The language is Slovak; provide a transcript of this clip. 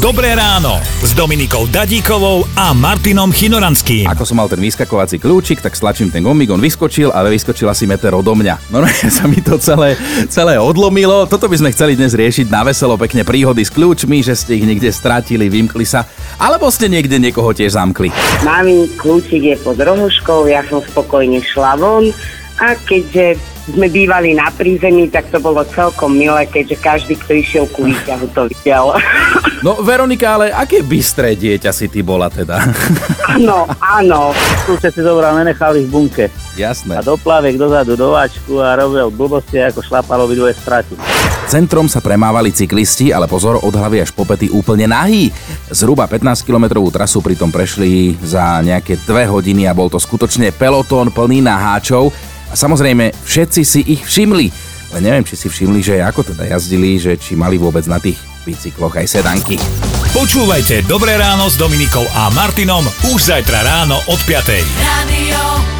Dobré ráno s Dominikou Dadíkovou a Martinom Chinoranským. Ako som mal ten vyskakovací kľúčik, tak stlačím ten gomik, on vyskočil, ale vyskočil asi meter odo mňa. No, no sa mi to celé, celé odlomilo. Toto by sme chceli dnes riešiť na veselo pekne príhody s kľúčmi, že ste ich niekde strátili, vymkli sa, alebo ste niekde niekoho tiež zamkli. Mami, kľúčik je pod rohoškou, ja som spokojne šla von a keďže sme bývali na prízemí, tak to bolo celkom milé, keďže každý, kto išiel ku výťahu, to videl. No Veronika, ale aké bystré dieťa si ty bola teda? Áno, áno. Kľúče si zobral, nenechali v bunke. Jasné. A doplavek dozadu do váčku a robil blbosti, ako šlapalo dvoje strati. Centrom sa premávali cyklisti, ale pozor, od hlavy až po pety úplne nahý. Zhruba 15-kilometrovú trasu pritom prešli za nejaké dve hodiny a bol to skutočne pelotón plný naháčov. A samozrejme, všetci si ich všimli. Ale neviem, či si všimli, že ako teda jazdili, že či mali vôbec na tých bicykloch aj sedanky. Počúvajte Dobré ráno s Dominikou a Martinom už zajtra ráno od 5. Radio